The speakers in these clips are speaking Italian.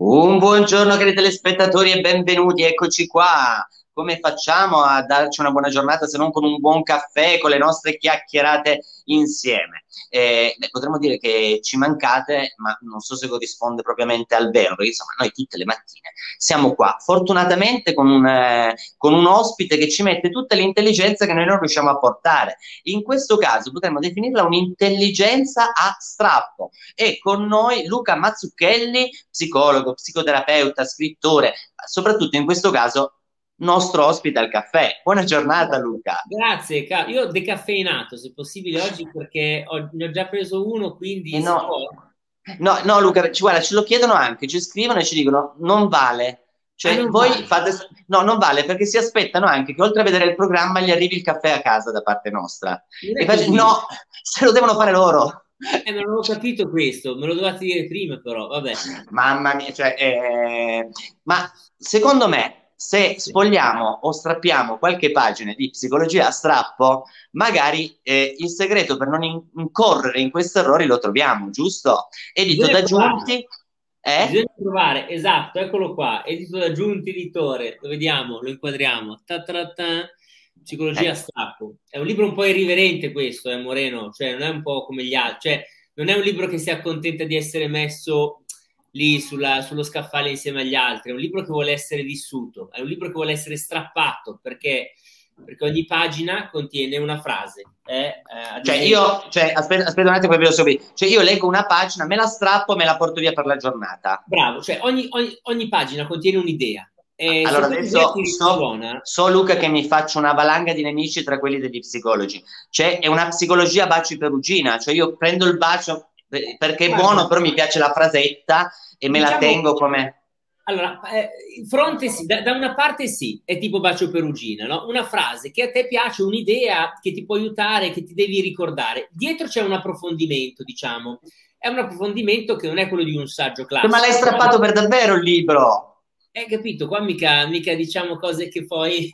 Un buongiorno cari telespettatori e benvenuti, eccoci qua. Come facciamo a darci una buona giornata se non con un buon caffè, con le nostre chiacchierate insieme? Eh, potremmo dire che ci mancate, ma non so se corrisponde propriamente al vero, insomma noi tutte le mattine siamo qua, fortunatamente con un, eh, con un ospite che ci mette tutte le intelligenze che noi non riusciamo a portare. In questo caso potremmo definirla un'intelligenza a strappo. E con noi Luca Mazzucchelli, psicologo, psicoterapeuta, scrittore, soprattutto in questo caso nostro ospite al caffè. Buona giornata Luca. Grazie, io ho decaffeinato se possibile oggi perché ho, ne ho già preso uno, quindi... Eh no, no, no, Luca, ci, guarda, ce lo chiedono anche, ci scrivono e ci dicono non vale. Cioè, ah, voi vale. fate... No, non vale perché si aspettano anche che oltre a vedere il programma gli arrivi il caffè a casa da parte nostra. Faccio, no, se lo devono fare loro. Eh, non ho capito questo, me lo dovete dire prima però, vabbè. Mamma mia, cioè, eh... ma secondo me se spogliamo o strappiamo qualche pagina di psicologia a strappo, magari eh, il segreto per non incorrere in questi errori lo troviamo, giusto? Edito da Giunti. Eh? Bisogna trovare, esatto, eccolo qua, edito da Giunti editore, lo vediamo, lo inquadriamo. Ta ta ta, psicologia eh. a strappo. È un libro un po' irriverente questo, eh, Moreno, cioè non è un po' come gli altri, cioè non è un libro che si accontenta di essere messo lì sulla, sullo scaffale insieme agli altri, è un libro che vuole essere vissuto, è un libro che vuole essere strappato perché, perché ogni pagina contiene una frase. Eh, eh, cioè io, cioè, aspetta, aspetta un attimo poi subito. Cioè io leggo una pagina, me la strappo, me la porto via per la giornata. Bravo, cioè ogni, ogni, ogni pagina contiene un'idea. Eh, allora adesso so, so, Luca che mi faccio una valanga di nemici tra quelli degli psicologi. Cioè è una psicologia baci perugina, cioè io prendo il bacio perché è buono, però mi piace la frasetta e me diciamo, la tengo come... Allora, eh, fronte sì, da, da, una parte sì, è tipo bacio perugina, no? Una frase che a te piace, un'idea che ti può aiutare, che ti devi ricordare. Dietro c'è un approfondimento, diciamo. È un approfondimento che non è quello di un saggio classico. Ma l'hai strappato per davvero il libro? Hai capito? Qua mica, mica diciamo cose che poi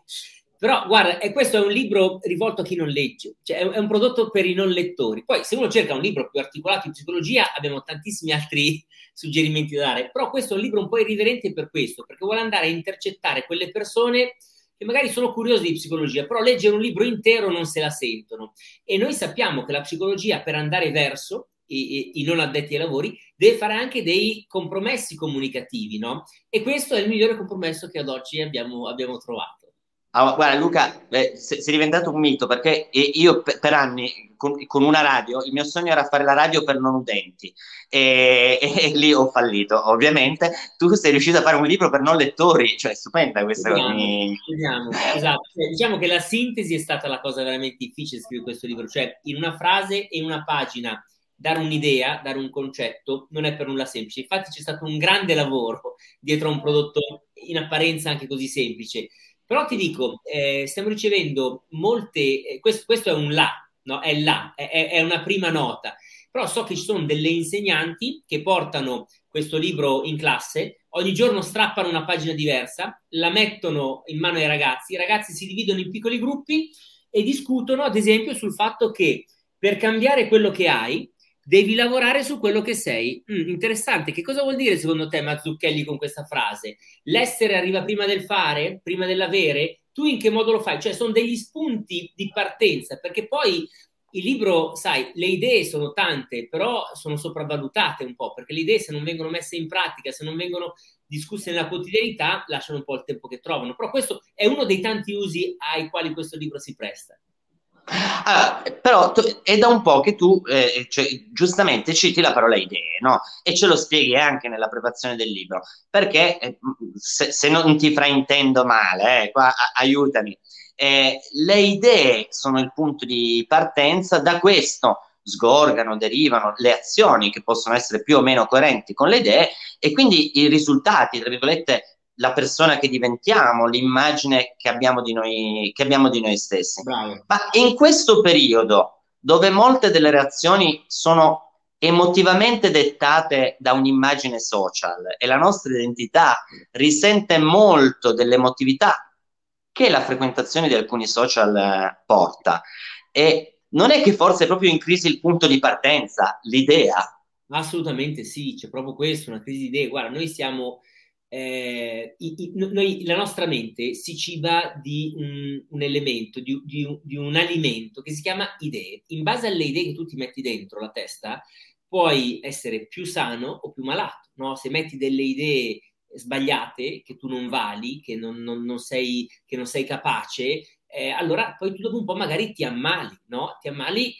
però guarda, e questo è un libro rivolto a chi non legge, cioè è un prodotto per i non lettori. Poi se uno cerca un libro più articolato in psicologia abbiamo tantissimi altri suggerimenti da dare, però questo è un libro un po' irriverente per questo, perché vuole andare a intercettare quelle persone che magari sono curiose di psicologia, però leggere un libro intero non se la sentono. E noi sappiamo che la psicologia per andare verso i, i, non addetti ai lavori, deve fare anche dei compromessi comunicativi, no? E questo è il migliore compromesso che ad oggi abbiamo, abbiamo trovato. Ah, guarda Luca, eh, sei, diventato un mito perché io per, per anni con, con, una radio, il mio sogno era fare la radio per non udenti e, e, e, lì ho fallito ovviamente. Tu sei riuscito a fare un libro per non lettori, cioè stupenda questa cosa. Vediamo, esatto. Cioè, diciamo che la sintesi è stata la cosa veramente difficile di scrivere questo libro, cioè in una frase e in una pagina dare un'idea, dare un concetto, non è per nulla semplice. Infatti c'è stato un grande lavoro dietro a un prodotto in apparenza anche così semplice però ti dico, eh, stiamo ricevendo molte, eh, questo, questo, è un là, no? è là, è, è, una prima nota. Però so che ci sono delle insegnanti che portano questo libro in classe, ogni giorno strappano una pagina diversa, la mettono in mano ai ragazzi, i ragazzi si dividono in piccoli gruppi e discutono, ad esempio, sul fatto che per cambiare quello che hai, devi lavorare su quello che sei. Mm, interessante, che cosa vuol dire secondo te Mazzucchelli con questa frase? L'essere arriva prima del fare, prima dell'avere? Tu in che modo lo fai? Cioè sono degli spunti di partenza, perché poi il libro, sai, le idee sono tante, però sono sopravvalutate un po', perché le idee se non vengono messe in pratica, se non vengono discusse nella quotidianità, lasciano un po' il tempo che trovano. Però questo è uno dei tanti usi ai quali questo libro si presta. Ah, però tu, è da un po' che tu eh, cioè, giustamente citi la parola idee, no? E ce lo spieghi anche nella preparazione del libro, perché eh, se, se, non ti fraintendo male, eh, qua, a, aiutami, eh, le idee sono il punto di partenza, da questo sgorgano, derivano le azioni che possono essere più o meno coerenti con le idee e quindi i risultati, tra virgolette, la persona che diventiamo, l'immagine che abbiamo di noi, che abbiamo di noi stessi. Bravo. Ma in questo periodo, dove molte delle reazioni sono emotivamente dettate da un'immagine social e la nostra identità risente molto dell'emotività che la frequentazione di alcuni social eh, porta. E non è che forse è proprio in crisi il punto di partenza, l'idea, Assolutamente sì, c'è proprio questo, una crisi di idee. Guarda, noi siamo, eh, i, i, noi, la nostra mente si ciba di un, un elemento, di, di, di, un alimento che si chiama idee. In base alle idee che tu ti metti dentro la testa, puoi essere più sano o più malato. No? Se metti delle idee sbagliate, che tu non vali, che non, non, non, sei, che non sei, capace, eh, allora poi tu dopo un po' magari ti ammali, no? Ti ammali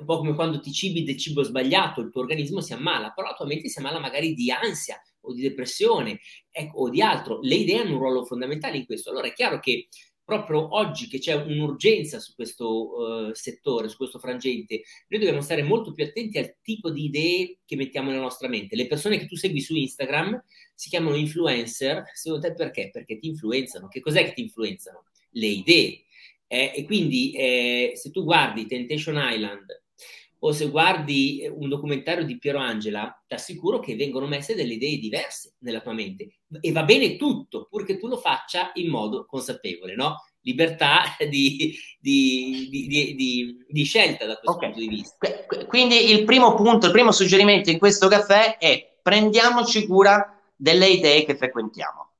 un po' come quando ti cibi del cibo sbagliato, il tuo organismo si ammala, però la tua mente si ammala magari di ansia o di depressione ecco, o di altro. Le idee hanno un ruolo fondamentale in questo. Allora è chiaro che proprio oggi che c'è un'urgenza su questo uh, settore, su questo frangente, noi dobbiamo stare molto più attenti al tipo di idee che mettiamo nella nostra mente. Le persone che tu segui su Instagram si chiamano influencer, secondo te perché? Perché ti influenzano. Che cos'è che ti influenzano? Le idee. Eh, e quindi eh, se tu guardi Temptation Island o se guardi eh, un documentario di Piero Angela, ti assicuro che vengono messe delle idee diverse nella tua mente e va bene tutto, purché tu lo faccia in modo consapevole, no? Libertà di, di, di, di scelta da questo okay. punto di vista. Quindi il primo punto, il primo suggerimento in questo caffè è prendiamoci cura delle idee che frequentiamo.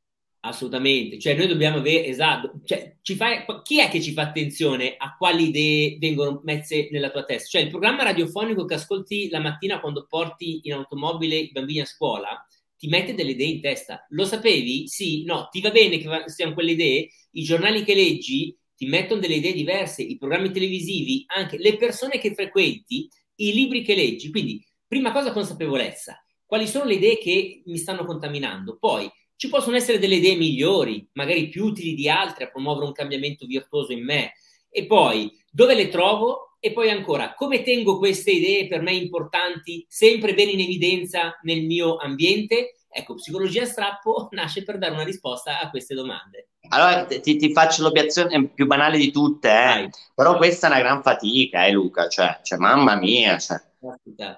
Assolutamente, cioè noi dobbiamo avere, esatto, cioè, fa, chi è che ci fa attenzione a quali idee vengono messe nella tua testa? Cioè il programma radiofonico che ascolti la mattina quando porti in automobile i bambini a scuola ti mette delle idee in testa. Lo sapevi? Sì, no, ti va bene che siano quelle idee? I giornali che leggi ti mettono delle idee diverse, i programmi televisivi, anche le persone che frequenti, i libri che leggi. Quindi, prima cosa, consapevolezza. Quali sono le idee che mi stanno contaminando? Poi, ci possono essere delle idee migliori, magari più utili di altre a promuovere un cambiamento virtuoso in me. E poi, dove le trovo? E poi ancora, come tengo queste idee per me importanti sempre bene in evidenza nel mio ambiente? Ecco, psicologia strappo nasce per dare una risposta a queste domande. Allora ti, ti faccio l'obiezione più banale di tutte, eh? però questa è una gran fatica, eh Luca, cioè, cioè mamma mia. Cioè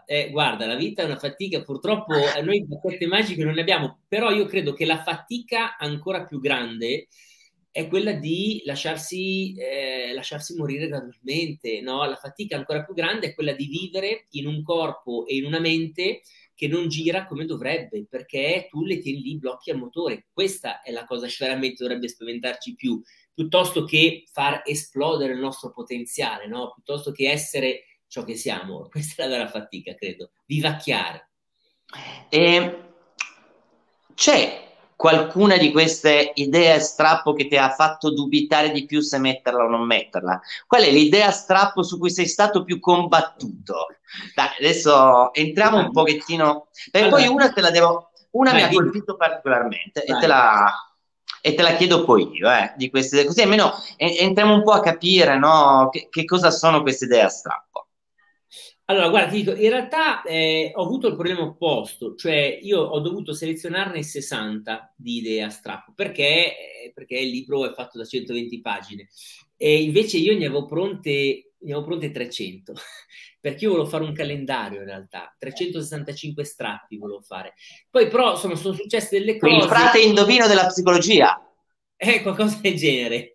eh, guarda, la vita è una fatica, purtroppo noi bacchette magiche non ne abbiamo, però io credo che la fatica ancora più grande è quella di lasciarsi, eh, lasciarsi morire gradualmente, no? La fatica ancora più grande è quella di vivere in un corpo e in una mente che non gira come dovrebbe, perché tu le tieni lì, blocchi al motore. Questa è la cosa che veramente dovrebbe spaventarci più, piuttosto che far esplodere il nostro potenziale, no? Piuttosto che essere ciò che siamo. Questa è la vera fatica, credo, vivacchiare. E c'è qualcuna di queste idee a strappo che ti ha fatto dubitare di più se metterla o non metterla? Qual è l'idea a strappo su cui sei stato più combattuto? Dai, adesso entriamo un pochettino, allora, poi una te la devo, una mi ha colpito particolarmente e te la, e te la chiedo poi io, eh, di queste così almeno entriamo un po' a capire no, che, che cosa sono queste idee a strappo. Allora, guarda, ti dico, in realtà eh, ho avuto il problema opposto, cioè io ho dovuto selezionarne 60 di idee a strappo, perché, eh, perché il libro è fatto da 120 pagine, e invece io ne avevo pronte, ne avevo pronte 300, perché io volevo fare un calendario in realtà, 365 strappi volevo fare. Poi però insomma, sono successe delle cose... Il frate indovino della psicologia. Eh, qualcosa del genere.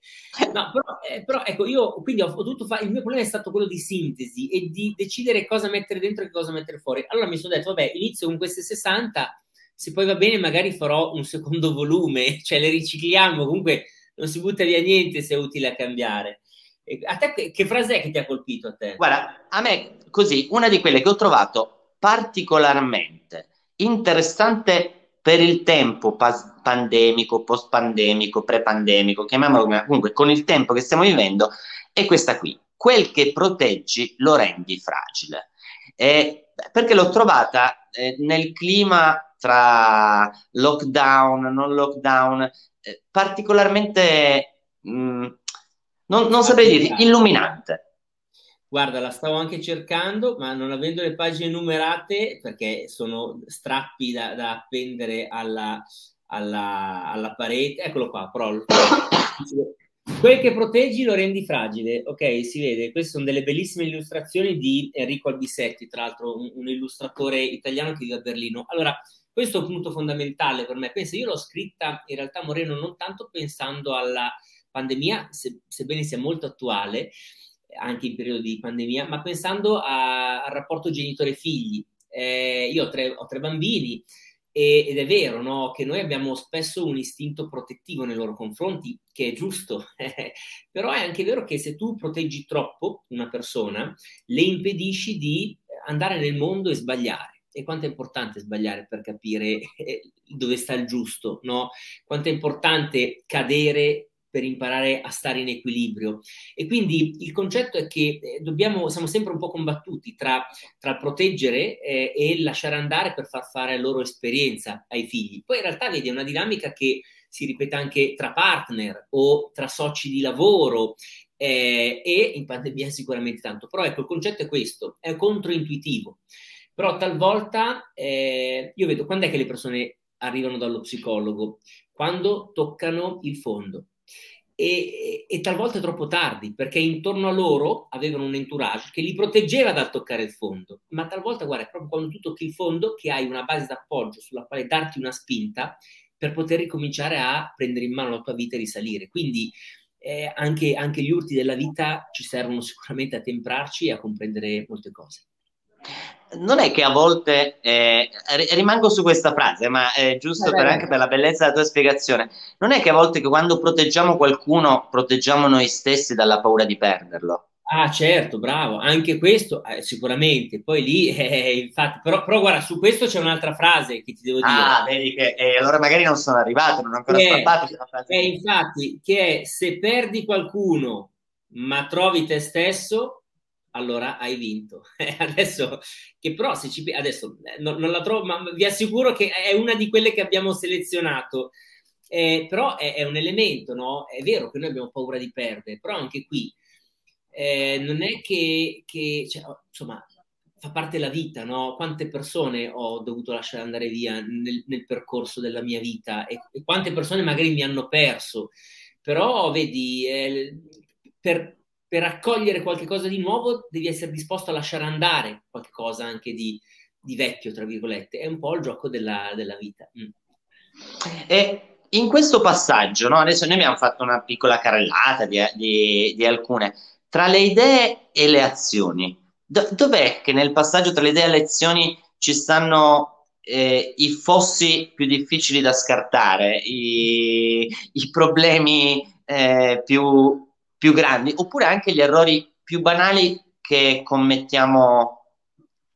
No, però, eh, però, ecco, io quindi ho, ho dovuto fare. Il mio problema è stato quello di sintesi e di decidere cosa mettere dentro e cosa mettere fuori. Allora mi sono detto, vabbè, inizio con queste 60, se poi va bene, magari farò un secondo volume, cioè le ricicliamo. Comunque non si butta via niente se è utile a cambiare. A te che, che frase è che ti ha colpito a te? Guarda, a me così, una di quelle che ho trovato particolarmente interessante per il tempo pas- pandemico, post-pandemico, pre-pandemico, chiamiamolo come comunque con il tempo che stiamo vivendo, è questa qui. Quel che proteggi lo rendi fragile. Eh, perché l'ho trovata eh, nel clima tra lockdown, non lockdown, eh, particolarmente, mh, mm, non, non saprei dire, illuminante. Guarda, la stavo anche cercando, ma non avendo le pagine numerate, perché sono strappi da, da appendere alla, alla, alla, parete. Eccolo qua, però. Quel che proteggi lo rendi fragile. Ok, si vede. Queste sono delle bellissime illustrazioni di Enrico Albisetti, tra l'altro un, un illustratore italiano che vive a Berlino. Allora, questo è un punto fondamentale per me. Pensa, io l'ho scritta in realtà Moreno non tanto pensando alla pandemia, se, sebbene sia molto attuale, anche in periodo di pandemia, ma pensando a, al rapporto genitore-figli. Eh, io ho tre, ho tre bambini e, ed è vero no, che noi abbiamo spesso un istinto protettivo nei loro confronti, che è giusto, però è anche vero che se tu proteggi troppo una persona, le impedisci di andare nel mondo e sbagliare. E quanto è importante sbagliare per capire eh, dove sta il giusto, no? Quanto è importante cadere per imparare a stare in equilibrio. E quindi il concetto è che eh, dobbiamo, siamo sempre un po' combattuti tra, tra proteggere eh, e lasciare andare per far fare la loro esperienza ai figli. Poi in realtà vedi è una dinamica che si ripete anche tra partner o tra soci di lavoro eh, e in pandemia sicuramente tanto. Però ecco, il concetto è questo, è controintuitivo. Però talvolta eh, io vedo quando è che le persone arrivano dallo psicologo? Quando toccano il fondo e, e, talvolta troppo tardi perché intorno a loro avevano un entourage che li proteggeva dal toccare il fondo, ma talvolta guarda, è proprio quando tu tocchi il fondo che hai una base d'appoggio sulla quale darti una spinta per poter ricominciare a prendere in mano la tua vita e risalire. Quindi eh, anche, anche gli urti della vita ci servono sicuramente a temprarci e a comprendere molte cose non è che a volte, eh, rimango su questa frase, ma è giusto eh, per, anche per la bellezza della tua spiegazione, non è che a volte che quando proteggiamo qualcuno, proteggiamo noi stessi dalla paura di perderlo. Ah, certo, bravo, anche questo eh, sicuramente. Poi lì, eh, infatti, però, però, guarda, su questo c'è un'altra frase che ti devo dire. Ah, vedi che eh, allora magari non sono arrivato, non ho ancora. Eh, infatti, che è se perdi qualcuno ma trovi te stesso, allora hai vinto. adesso, che però se ci adesso eh, non, non, la trovo, ma vi assicuro che è una di quelle che abbiamo selezionato. Eh, però è, è, un elemento, no? È vero che noi abbiamo paura di perdere, però anche qui eh, non è che, che cioè, oh, insomma, fa parte della vita, no? Quante persone ho dovuto lasciare andare via nel, nel percorso della mia vita e, e, quante persone magari mi hanno perso. Però vedi, eh, per, per accogliere qualcosa di nuovo devi essere disposto a lasciare andare qualcosa anche di, di vecchio, tra virgolette. È un po' il gioco della, della vita. Mm. E in questo passaggio, no? adesso noi abbiamo fatto una piccola carrellata di, di, di alcune, tra le idee e le azioni, do, dov'è che nel passaggio tra le idee e le azioni ci stanno eh, i fossi più difficili da scartare, i, i problemi eh, più, più grandi, oppure anche gli errori più banali che commettiamo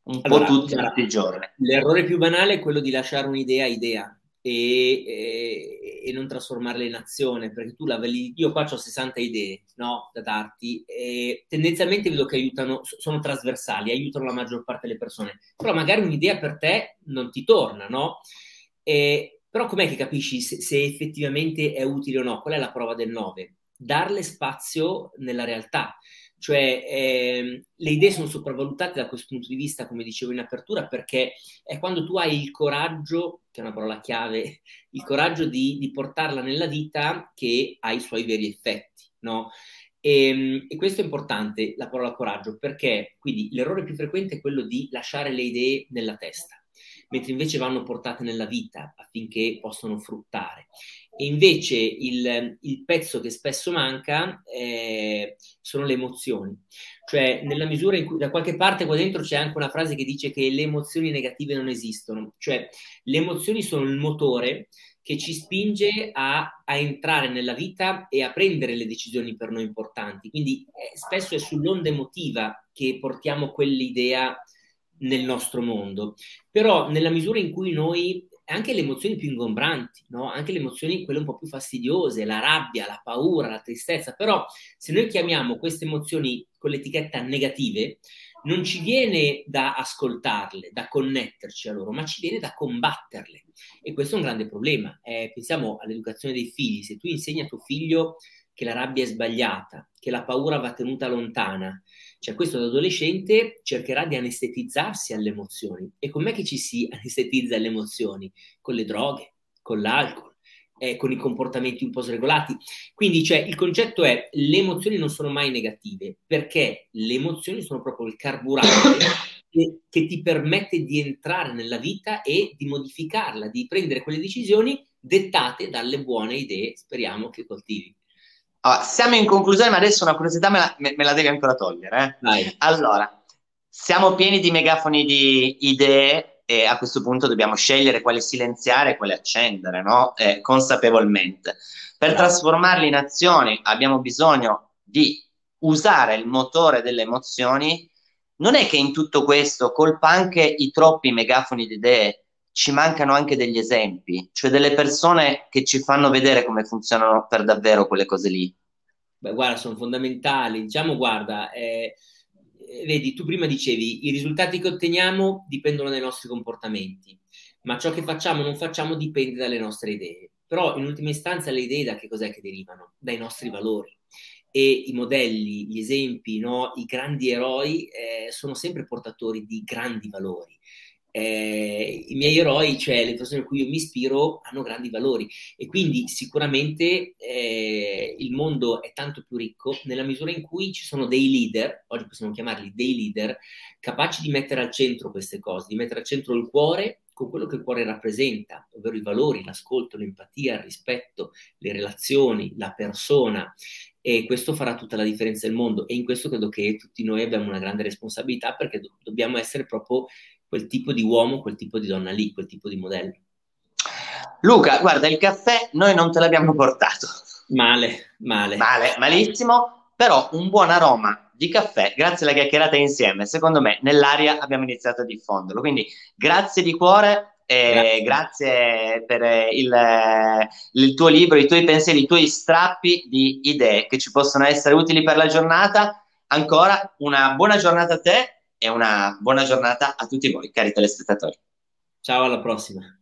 un allora, po' tutti, tutti i giorni. L'errore più banale è quello di lasciare un'idea idea e, e, e non trasformarla in azione, perché tu la vali, io qua ho 60 idee no, da darti e tendenzialmente vedo che aiutano, sono trasversali, aiutano la maggior parte delle persone, però magari un'idea per te non ti torna, no? E, però com'è che capisci se, se effettivamente è utile o no? Qual è la prova del 9? Darle spazio nella realtà. Cioè, eh, le idee sono sopravvalutate da questo punto di vista, come dicevo in apertura, perché è quando tu hai il coraggio, che è una parola chiave, il coraggio di, di portarla nella vita che ha i suoi veri effetti, no? E, ehm, e, questo è importante, la parola coraggio, perché quindi l'errore più frequente è quello di lasciare le idee nella testa, mentre invece vanno portate nella vita affinché possano fruttare. E invece il, il pezzo che spesso manca eh, sono le emozioni. Cioè, nella misura in cui da qualche parte qua dentro c'è anche una frase che dice che le emozioni negative non esistono. Cioè, le emozioni sono il motore che ci spinge a, a entrare nella vita e a prendere le decisioni per noi importanti. Quindi eh, spesso è sull'onda emotiva che portiamo quell'idea nel nostro mondo. Però nella misura in cui noi anche le emozioni più ingombranti, no? anche le emozioni quelle un po' più fastidiose, la rabbia, la paura, la tristezza, però se noi chiamiamo queste emozioni con l'etichetta negative, non ci viene da ascoltarle, da connetterci a loro, ma ci viene da combatterle. E questo è un grande problema. Eh, pensiamo all'educazione dei figli. Se tu insegni a tuo figlio che la rabbia è sbagliata, che la paura va tenuta lontana, cioè questo adolescente cercherà di anestetizzarsi alle emozioni. E com'è che ci si anestetizza alle emozioni? Con le droghe, con l'alcol, eh, con i comportamenti un po' sregolati. Quindi cioè, il concetto è le emozioni non sono mai negative, perché le emozioni sono proprio il carburante che, che ti permette di entrare nella vita e di modificarla, di prendere quelle decisioni dettate dalle buone idee, speriamo che coltivi. Allora, siamo in conclusione, ma adesso una curiosità me la, me, me la devi ancora togliere. Eh? Allora, siamo pieni di megafoni di idee e a questo punto dobbiamo scegliere quale silenziare e quale accendere, no? Eh, consapevolmente. Per no. trasformarli in azioni abbiamo bisogno di usare il motore delle emozioni. Non è che in tutto questo colpa anche i troppi megafoni di idee, ci mancano anche degli esempi, cioè delle persone che ci fanno vedere come funzionano per davvero quelle cose lì. Beh, guarda, sono fondamentali. Diciamo, guarda, eh, vedi, tu prima dicevi, i risultati che otteniamo dipendono dai nostri comportamenti, ma ciò che facciamo o non facciamo dipende dalle nostre idee. Però in ultima istanza le idee da che cos'è che derivano? Dai nostri valori. E i modelli, gli esempi, no? i grandi eroi eh, sono sempre portatori di grandi valori eh, i miei eroi, cioè le persone a cui io mi ispiro, hanno grandi valori e quindi sicuramente eh, il mondo è tanto più ricco nella misura in cui ci sono dei leader, oggi possiamo chiamarli dei leader, capaci di mettere al centro queste cose, di mettere al centro il cuore con quello che il cuore rappresenta, ovvero i valori, l'ascolto, l'empatia, il rispetto, le relazioni, la persona. E questo farà tutta la differenza nel mondo. E in questo credo che tutti noi abbiamo una grande responsabilità perché do- dobbiamo essere proprio quel tipo di uomo, quel tipo di donna lì, quel tipo di modello. Luca, guarda, il caffè noi non te l'abbiamo portato. Male, male. Male, malissimo, però un buon aroma di caffè, grazie alla chiacchierata insieme, secondo me nell'aria abbiamo iniziato a diffonderlo. Quindi grazie di cuore e grazie, grazie per il, il, tuo libro, i tuoi pensieri, i tuoi strappi di idee che ci possono essere utili per la giornata. Ancora una buona giornata a te e una buona giornata a tutti voi, cari telespettatori. Ciao, alla prossima.